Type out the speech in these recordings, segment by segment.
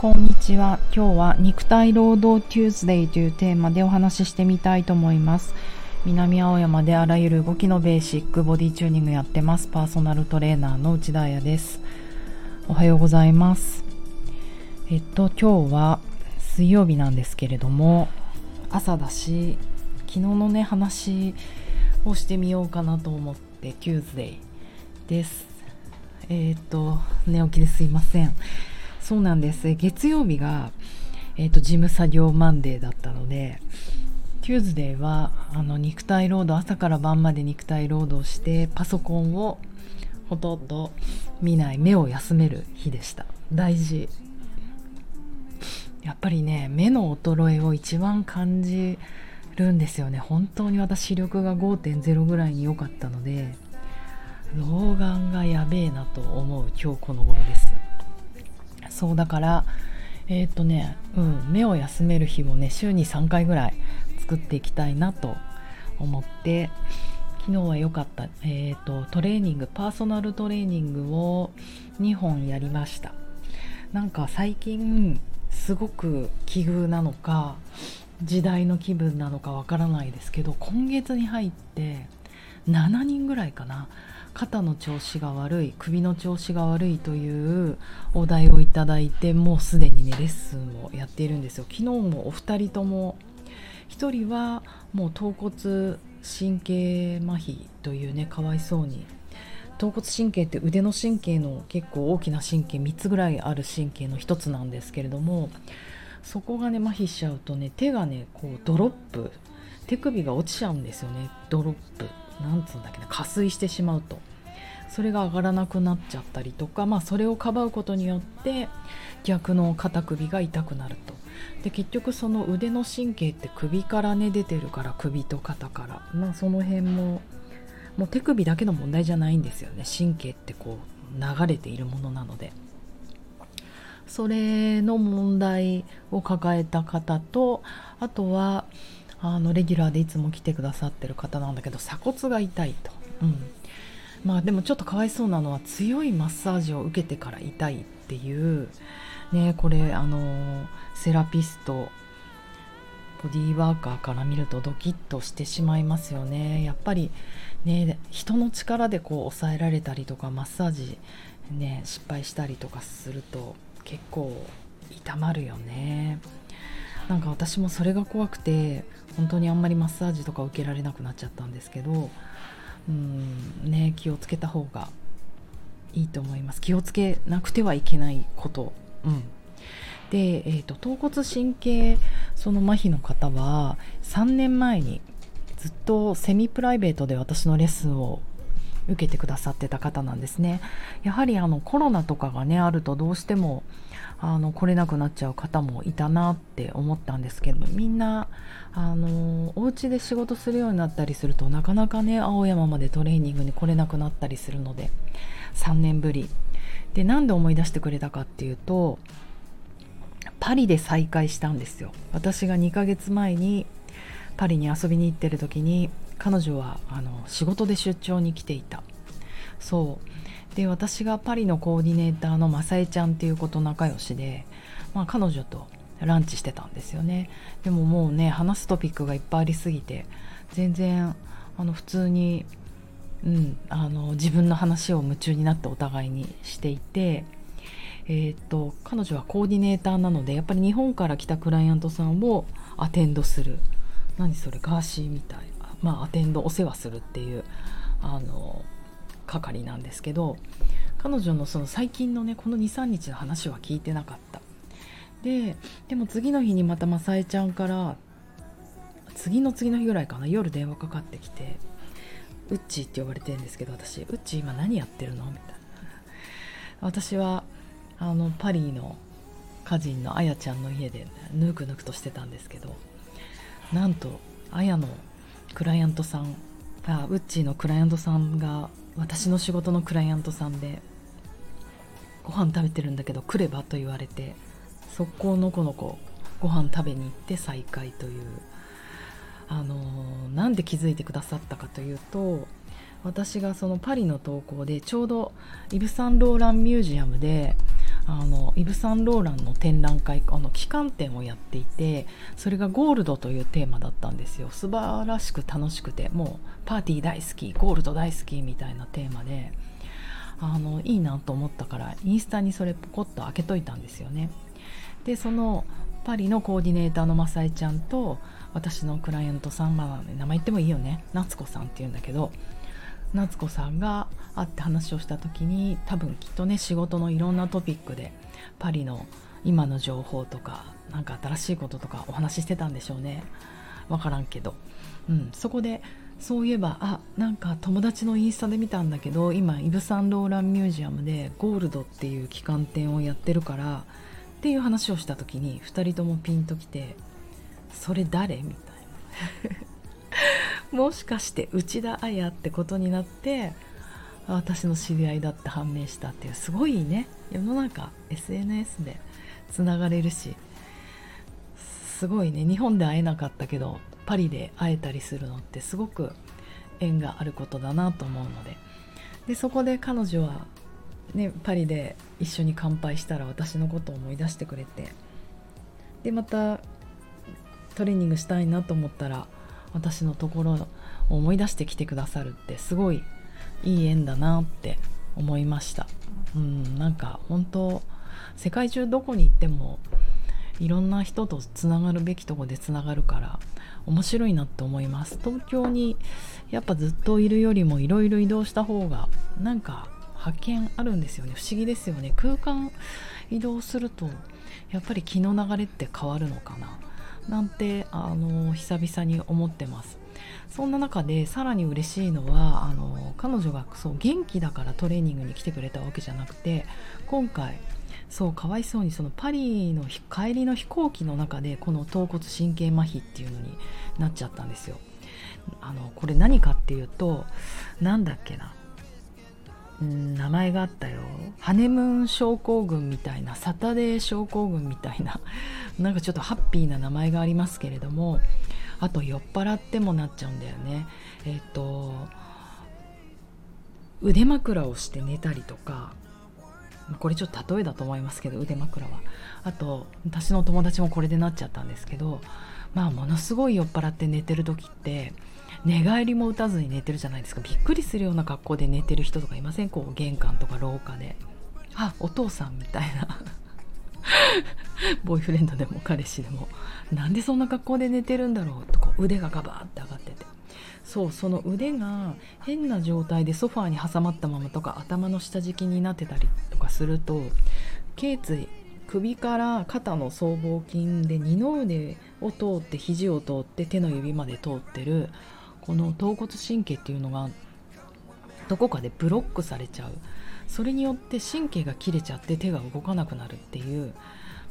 こんにちは。今日は肉体労働 Tuesday というテーマでお話ししてみたいと思います。南青山であらゆる動きのベーシックボディチューニングやってます。パーソナルトレーナーの内田彩です。おはようございます。えっと、今日は水曜日なんですけれども、朝だし、昨日のね、話をしてみようかなと思って Tuesday です。えっと、寝起きですいません。そうなんです。月曜日が、えーと、事務作業マンデーだったのでテューズデーはあの肉体労働朝から晩まで肉体労働してパソコンをほとんど見ない目を休める日でした。大事。やっぱりね目の衰えを一番感じるんですよね。本当に私視力が5.0ぐらいに良かったので老眼がやべえなと思う今日この頃です。そうだからえっ、とね、うん、目を休める日をね週に3回ぐらい作っていきたいなと思って昨日は良かった、えーと、トレーニングパーソナルトレーニングを2本やりました。なんか最近すごく奇遇なのか時代の気分なのかわからないですけど今月に入って7人ぐらいかな肩の調子が悪い首の調子が悪いというお題をいただいてもうすでにねレッスンをやっているんですよ。昨日もお二人とも1人はもう頭骨神経麻痺というねかわいそうに頭骨神経って腕の神経の結構大きな神経3つぐらいある神経の1つなんですけれどもそこがね麻痺しちゃうとね手がねこうドロップ。手首が落ちちゃうんですよね。ドロップ。なんつうんだっけな加水してしまうと。それが上がらなくなっちゃったりとか、まあ、それをかばうことによって逆の肩首が痛くなると。で結局その腕の神経って首からね出てるから首と肩から、まあ、その辺ももう手首だけの問題じゃないんですよね。神経ってこう流れているものなので。それの問題を抱えた方とあとはあのレギュラーでいつも来てくださってる方なんだけど鎖骨が痛いと、うん、まあでもちょっとかわいそうなのは強いマッサージを受けてから痛いっていう。ねこれあのセラピストボディーワーカーから見るとドキッとしてしまいますよね。やっぱりね人の力でこう抑えられたりとかマッサージね失敗したりとかすると結構痛まるよね。なんか私もそれが怖くて本当にあんまりマッサージとか受けられなくなっちゃったんですけどうんね気をつけた方がいいと思います。気をつけなくてはいけないこと、うん、で、えーと、頭骨神経その麻痺の方は3年前にずっとセミプライベートで私のレッスンを受けてくださってた方なんですね。やはりあのコロナとかがねあるとどうしてもあの来れなくなっちゃう方もいたなって思ったんですけどみんなあのお家で仕事するようになったりするとなかなかね青山までトレーニングに来れなくなったりするので3年ぶり。でなんで思い出してくれたかっていうとパリで再会したんですよ。私が2ヶ月前にパリに遊びに行ってる時に彼女はあの仕事で出張に来ていた。そう。で私がパリのコーディネーターのまさえちゃんっていう子と仲良しで、まあ、彼女とランチしてたんですよね。でももうね話すトピックがいっぱいありすぎて全然あの普通に、うん、あの自分の話を夢中になってお互いにしていてえーと、彼女はコーディネーターなのでやっぱり日本から来たクライアントさんをアテンドする。何それガーシーみたい。まあアテンドお世話するっていうあの係なんですけど彼女のその最近のねこの23日の話は聞いてなかった。ででも次の日にまたまさえちゃんから次の次の日ぐらいかな夜電話かかってきてウッチーって呼ばれてるんですけど私ウッチー今何やってるのみたいな。私はあのパリの歌人のあやちゃんの家でぬくぬくとしてたんですけどなんとあやのクライアントさんあウッチーのクライアントさんが私の仕事のクライアントさんでご飯食べてるんだけど来ればと言われて速攻のこの子ご飯食べに行って再会という。あのー、なんで気づいてくださったかというと私がそのパリの投稿でちょうどイヴ・サンローランミュージアムであのイブ・サンローランの展覧会あの旗艦展をやっていてそれがゴールドというテーマだったんですよ。素晴らしく楽しくてもうパーティー大好きゴールド大好きみたいなテーマであのいいなと思ったからインスタにそれポコッと開けといたんですよね。でそのパリのコーディネーターのマサイちゃんと私のクライアントさん、まあ、名前言ってもいいよね。夏子さんっていうんだけど夏子さんが会って話をした時に多分きっとね仕事のいろんなトピックでパリの今の情報とか何か新しいこととかお話ししてたんでしょうね。分からんけど、うん、そこでそういえばあなんか友達のインスタで見たんだけど今イブ・サンローランミュージアムでゴールドっていう旗艦店をやってるからっていう話をした時に2人ともピンときて「それ誰?」みたいな。もしかして内田彩ってことになって私の知り合いだって判明したっていうすごいね。世の中 SNS でつながれるしすごいね。日本で会えなかったけどパリで会えたりするのってすごく縁があることだなと思うので。でそこで彼女は、ね、パリで一緒に乾杯したら私のことを思い出してくれて。でまたトレーニングしたいなと思ったら私のところを思い出してきてくださるってすごいいい縁だなって思いました。うんなんか本当世界中どこに行ってもいろんな人とつながるべきとこでつながるから面白いなって思います。東京にやっぱずっといるよりもいろいろ移動した方がなんか発見あるんですよね。不思議ですよね。空間移動するとやっぱり気の流れって変わるのかな？なんてあの久々に思ってます。そんな中でさらに嬉しいのはあの彼女がそう元気だからトレーニングに来てくれたわけじゃなくて今回そうかわいそうにそのパリの帰りの飛行機の中でこの頭骨神経麻痺っていうのになっちゃったんですよ。あのこれ何かっていうと何だっけな。うん名前があったよ。ハネムーン症候群みたいなサタデー症候群みたいななんかちょっとハッピーな名前がありますけれどもあと酔っ払ってもなっちゃうんだよね。えっ、と腕枕をして寝たりとかこれちょっと例えだと思いますけど腕枕は。あと私の友達もこれでなっちゃったんですけどまあものすごい酔っ払って寝てる時って寝返りも打たずに寝てるじゃないですか。びっくりするような格好で寝てる人とかいません？こう玄関とか廊下で。あお父さんみたいな。ボーイフレンドでも彼氏でも。なんでそんな格好で寝てるんだろうとか腕がガバーって上がってて。そうその腕が変な状態でソファーに挟まったままとか頭の下敷きになってたりとかすると頸椎首から肩の僧帽筋で二の腕を通って肘を通って手の指まで通ってるこの頭骨神経っていうのがどこかでブロックされちゃう。それによって神経が切れちゃって手が動かなくなるっていう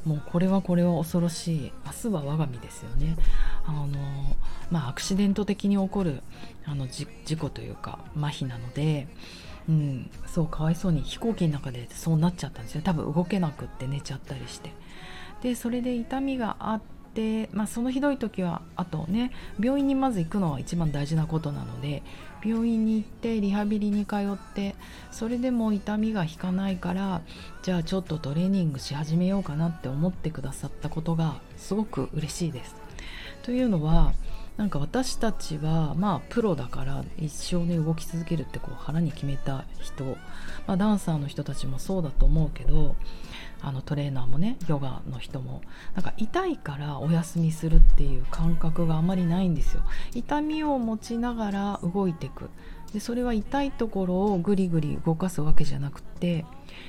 もうこれはこれは恐ろしい明日は我が身ですよね。あのまあアクシデント的に起こるあの事故というか麻痺なのでうん、そうかわいそうに飛行機の中でそうなっちゃったんですよ。多分動けなくって寝ちゃったりして。でそれで痛みがあって、まあ、そのひどい時はあとね病院にまず行くのは一番大事なことなので病院に行ってリハビリに通ってそれでも痛みが引かないからじゃあちょっとトレーニングし始めようかなって思ってくださったことがすごく嬉しいです。というのはなんか私たちはまあプロだから一生ね動き続けるってこう腹に決めた人、まあ、ダンサーの人たちもそうだと思うけどあのトレーナーもねヨガの人もなんか痛いからお休みするっていう感覚があまりないんですよ。痛みを持ちながら動いていく。でそれは痛いところをぐりぐり動かすわけじゃなくて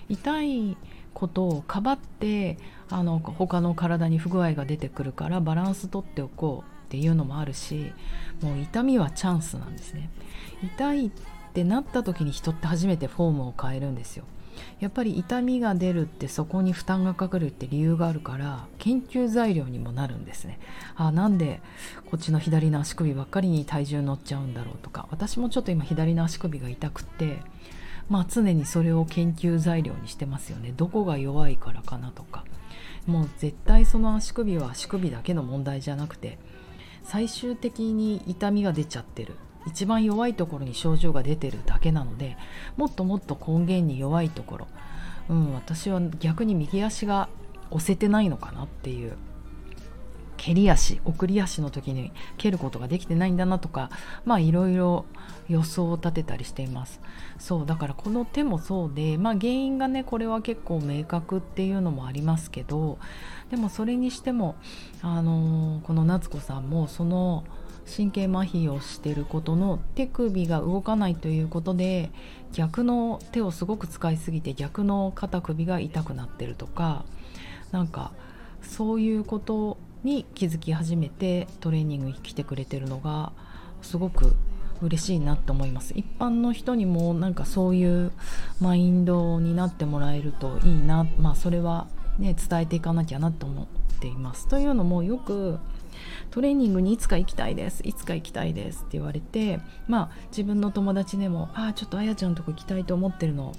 痛いことをかばってあの他の体に不具合が出てくるからバランスとっておこう。っていうのもあるしもう痛みはチャンスなんですね。痛いってなった時に人って初めてフォームを変えるんですよ。やっぱり痛みが出るってそこに負担がかかるって理由があるから研究材料にもなるんですね。あなんでこっちの左の足首ばっかりに体重乗っちゃうんだろうとか私もちょっと今左の足首が痛くてまあ常にそれを研究材料にしてますよね。どこが弱いからかなとか。もう絶対その足首は足首だけの問題じゃなくて最終的に痛みが出ちゃってる。一番弱いところに症状が出てるだけなのでもっともっと根源に弱いところ。うん、私は逆に右足が押せてないのかなっていう。蹴り足送り足の時に蹴ることができてないんだなとかまあいろいろ予想を立てたりしています。そうだからこの手もそうでまあ原因がねこれは結構明確っていうのもありますけどでもそれにしてもあのー、この夏子さんもその神経麻痺をしてることの手首が動かないということで逆の手をすごく使いすぎて逆の肩首が痛くなってるとかなんかそういうことに気づき始めてトレーニングに来てくれてるのがすごく嬉しいなと思います。一般の人にもなんかそういうマインドになってもらえるといいなまあそれはね伝えていかなきゃなと思っています。というのもよくトレーニングにいつか行きたいですいつか行きたいですって言われてまあ自分の友達でもああちょっとあやちゃんとこ行きたいと思ってるの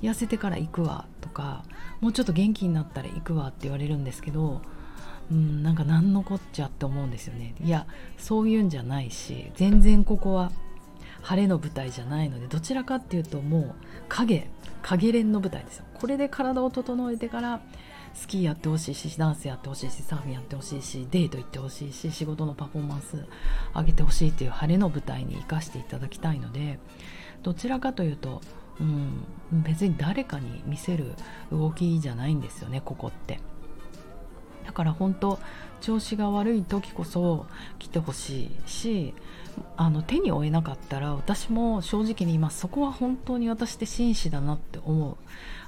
痩せてから行くわとかもうちょっと元気になったら行くわって言われるんですけどうんなんか何のこっちゃって思うんですよねいやそういうんじゃないし全然ここは晴れの舞台じゃないのでどちらかっていうともう影影練の舞台ですよこれで体を整えてからスキーやってほしいしダンスやってほしいしサーフィンやってほしいしデート行ってほしいし仕事のパフォーマンス上げてほしいっていう晴れの舞台に生かしていただきたいのでどちらかというと、うん、別に誰かに見せる動きじゃないんですよねここって。だから本当調子が悪い時こそ来てほしいしあの手に負えなかったら私も正直に言いますそこは本当に私って紳士だなって思う。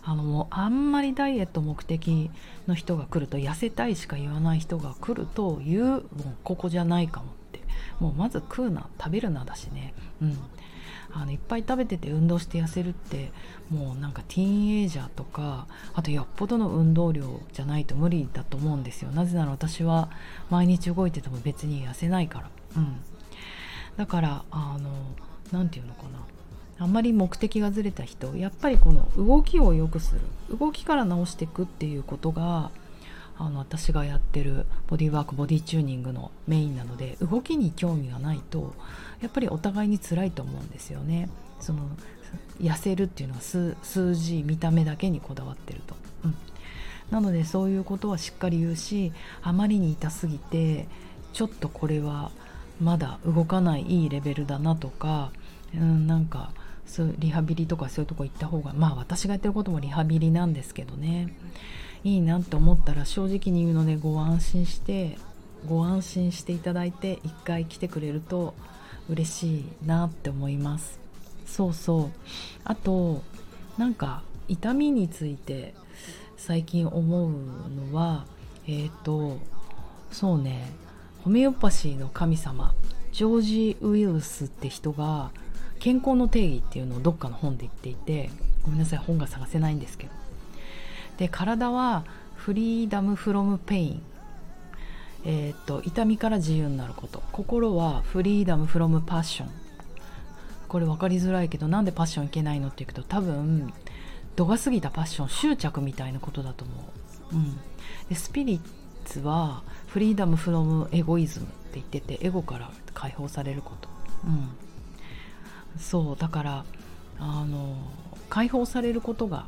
あのもうあんまりダイエット目的の人が来ると痩せたいしか言わない人が来るというもうここじゃないかもって。もうまず食うな食べるなだしね。うん。あのいっぱい食べてて運動して痩せるってもうなんかティーンエイジャーとかあとよっぽどの運動量じゃないと無理だと思うんですよ。なぜなら私は毎日動いてても別に痩せないから。うん。だからあの何て言うのかな。あんまり目的がずれた人やっぱりこの動きを良くする動きから直していくっていうことがあの私がやってるボディーワークボディチューニングのメインなので動きに興味がないとやっぱりお互いに辛いと思うんですよね。その痩せるっていうのは数字見た目だけにこだわってると、うん、なのでそういうことはしっかり言うしあまりに痛すぎてちょっとこれはまだ動かないいいレベルだなとか、うん、なんかそうリハビリとかそういうとこ行った方がまあ私がやってることもリハビリなんですけどね。いいなって思ったら正直に言うのでご安心してご安心していただいて一回来てくれると嬉しいなって思います。そうそう。あとなんか痛みについて最近思うのはえっ、ー、とそうね。ホメオパシーの神様ジョージ・ウィルスって人が健康の定義っていうのをどっかの本で言っていてごめんなさい本が探せないんですけど。で体はフリーダム・フロム・ペインえー、っと痛みから自由になること。心はフリーダム・フロム・パッションこれ分かりづらいけどなんでパッションいけないのっていうと多分度が過ぎたパッション執着みたいなことだと思う、うん、でスピリッツはフリーダム・フロム・エゴイズムって言っててエゴから解放されること、うん、そうだからあの解放されることが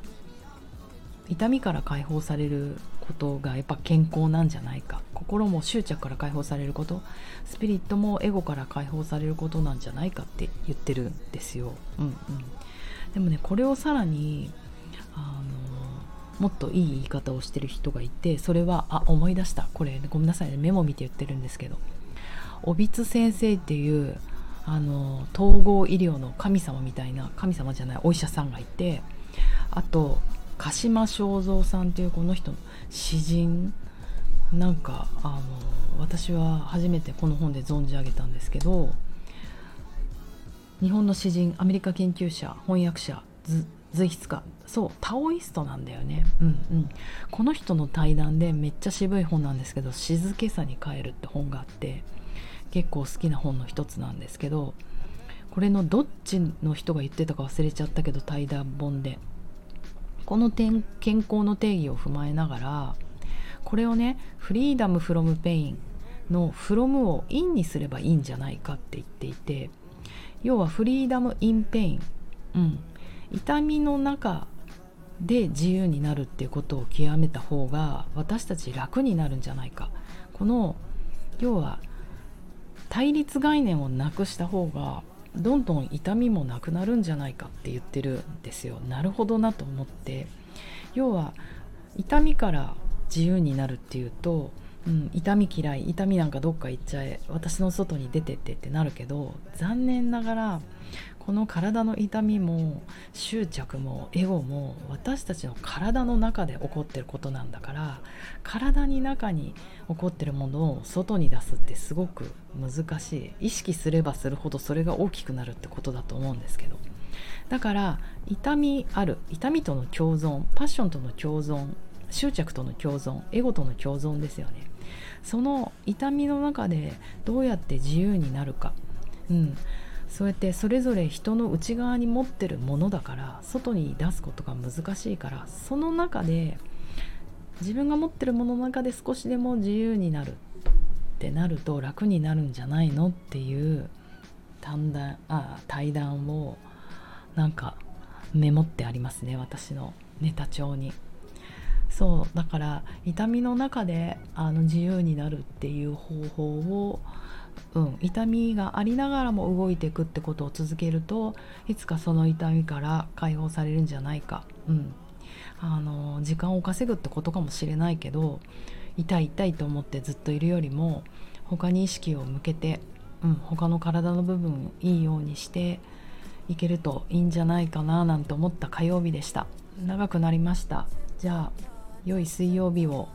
痛みから解放されることがやっぱ健康なんじゃないか。心も執着から解放されること。スピリットもエゴから解放されることなんじゃないかって言ってるんですよ。うんうん、でもねこれをさらにあのもっといい言い方をしてる人がいてそれはあ思い出した。これごめんなさいね。メモ見て言ってるんですけど。おびつ先生っていうあの統合医療の神様みたいな神様じゃないお医者さんがいてあと鹿島正蔵さんっていうこの人の詩人なんかあの私は初めてこの本で存じ上げたんですけど日本の詩人アメリカ研究者翻訳者随筆家そうタオイストなんだよね。うんうん。この人の対談でめっちゃ渋い本なんですけど「静けさに帰る」って本があって結構好きな本の一つなんですけどこれのどっちの人が言ってたか忘れちゃったけど対談本で。この健康の定義を踏まえながらこれをねフリーダムフロムペインのフロムをインにすればいいんじゃないかって言っていて要はフリーダムインペイン、うん、痛みの中で自由になるっていうことを極めた方が私たち楽になるんじゃないか。この要は対立概念をなくした方がどんどん痛みもなくなるんじゃないかって言ってるんですよ。なるほどなと思って。要は痛みから自由になるっていうと、うん、痛み嫌い痛みなんかどっか行っちゃえ私の外に出てってってなるけど残念ながらこの体の痛みも執着もエゴも私たちの体の中で起こってることなんだから体に中に起こってるものを外に出すってすごく難しい。意識すればするほどそれが大きくなるってことだと思うんですけど。だから痛みある痛みとの共存パッションとの共存執着との共存エゴとの共存ですよね。その痛みの中でどうやって自由になるか、うん、そうやってそれぞれ人の内側に持ってるものだから外に出すことが難しいからその中で自分が持ってるものの中で少しでも自由になるってなると楽になるんじゃないのっていう対談あ対談をなんかメモってありますね私のネタ帳に。そうだから痛みの中であの自由になるっていう方法をうん、痛みがありながらも動いていくってことを続けるといつかその痛みから解放されるんじゃないか、うん、あの時間を稼ぐってことかもしれないけど痛い痛いと思ってずっといるよりも他に意識を向けて、うん、他の体の部分いいようにしていけるといいんじゃないかななんて思った火曜日でした。長くなりました。じゃあ良い水曜日を。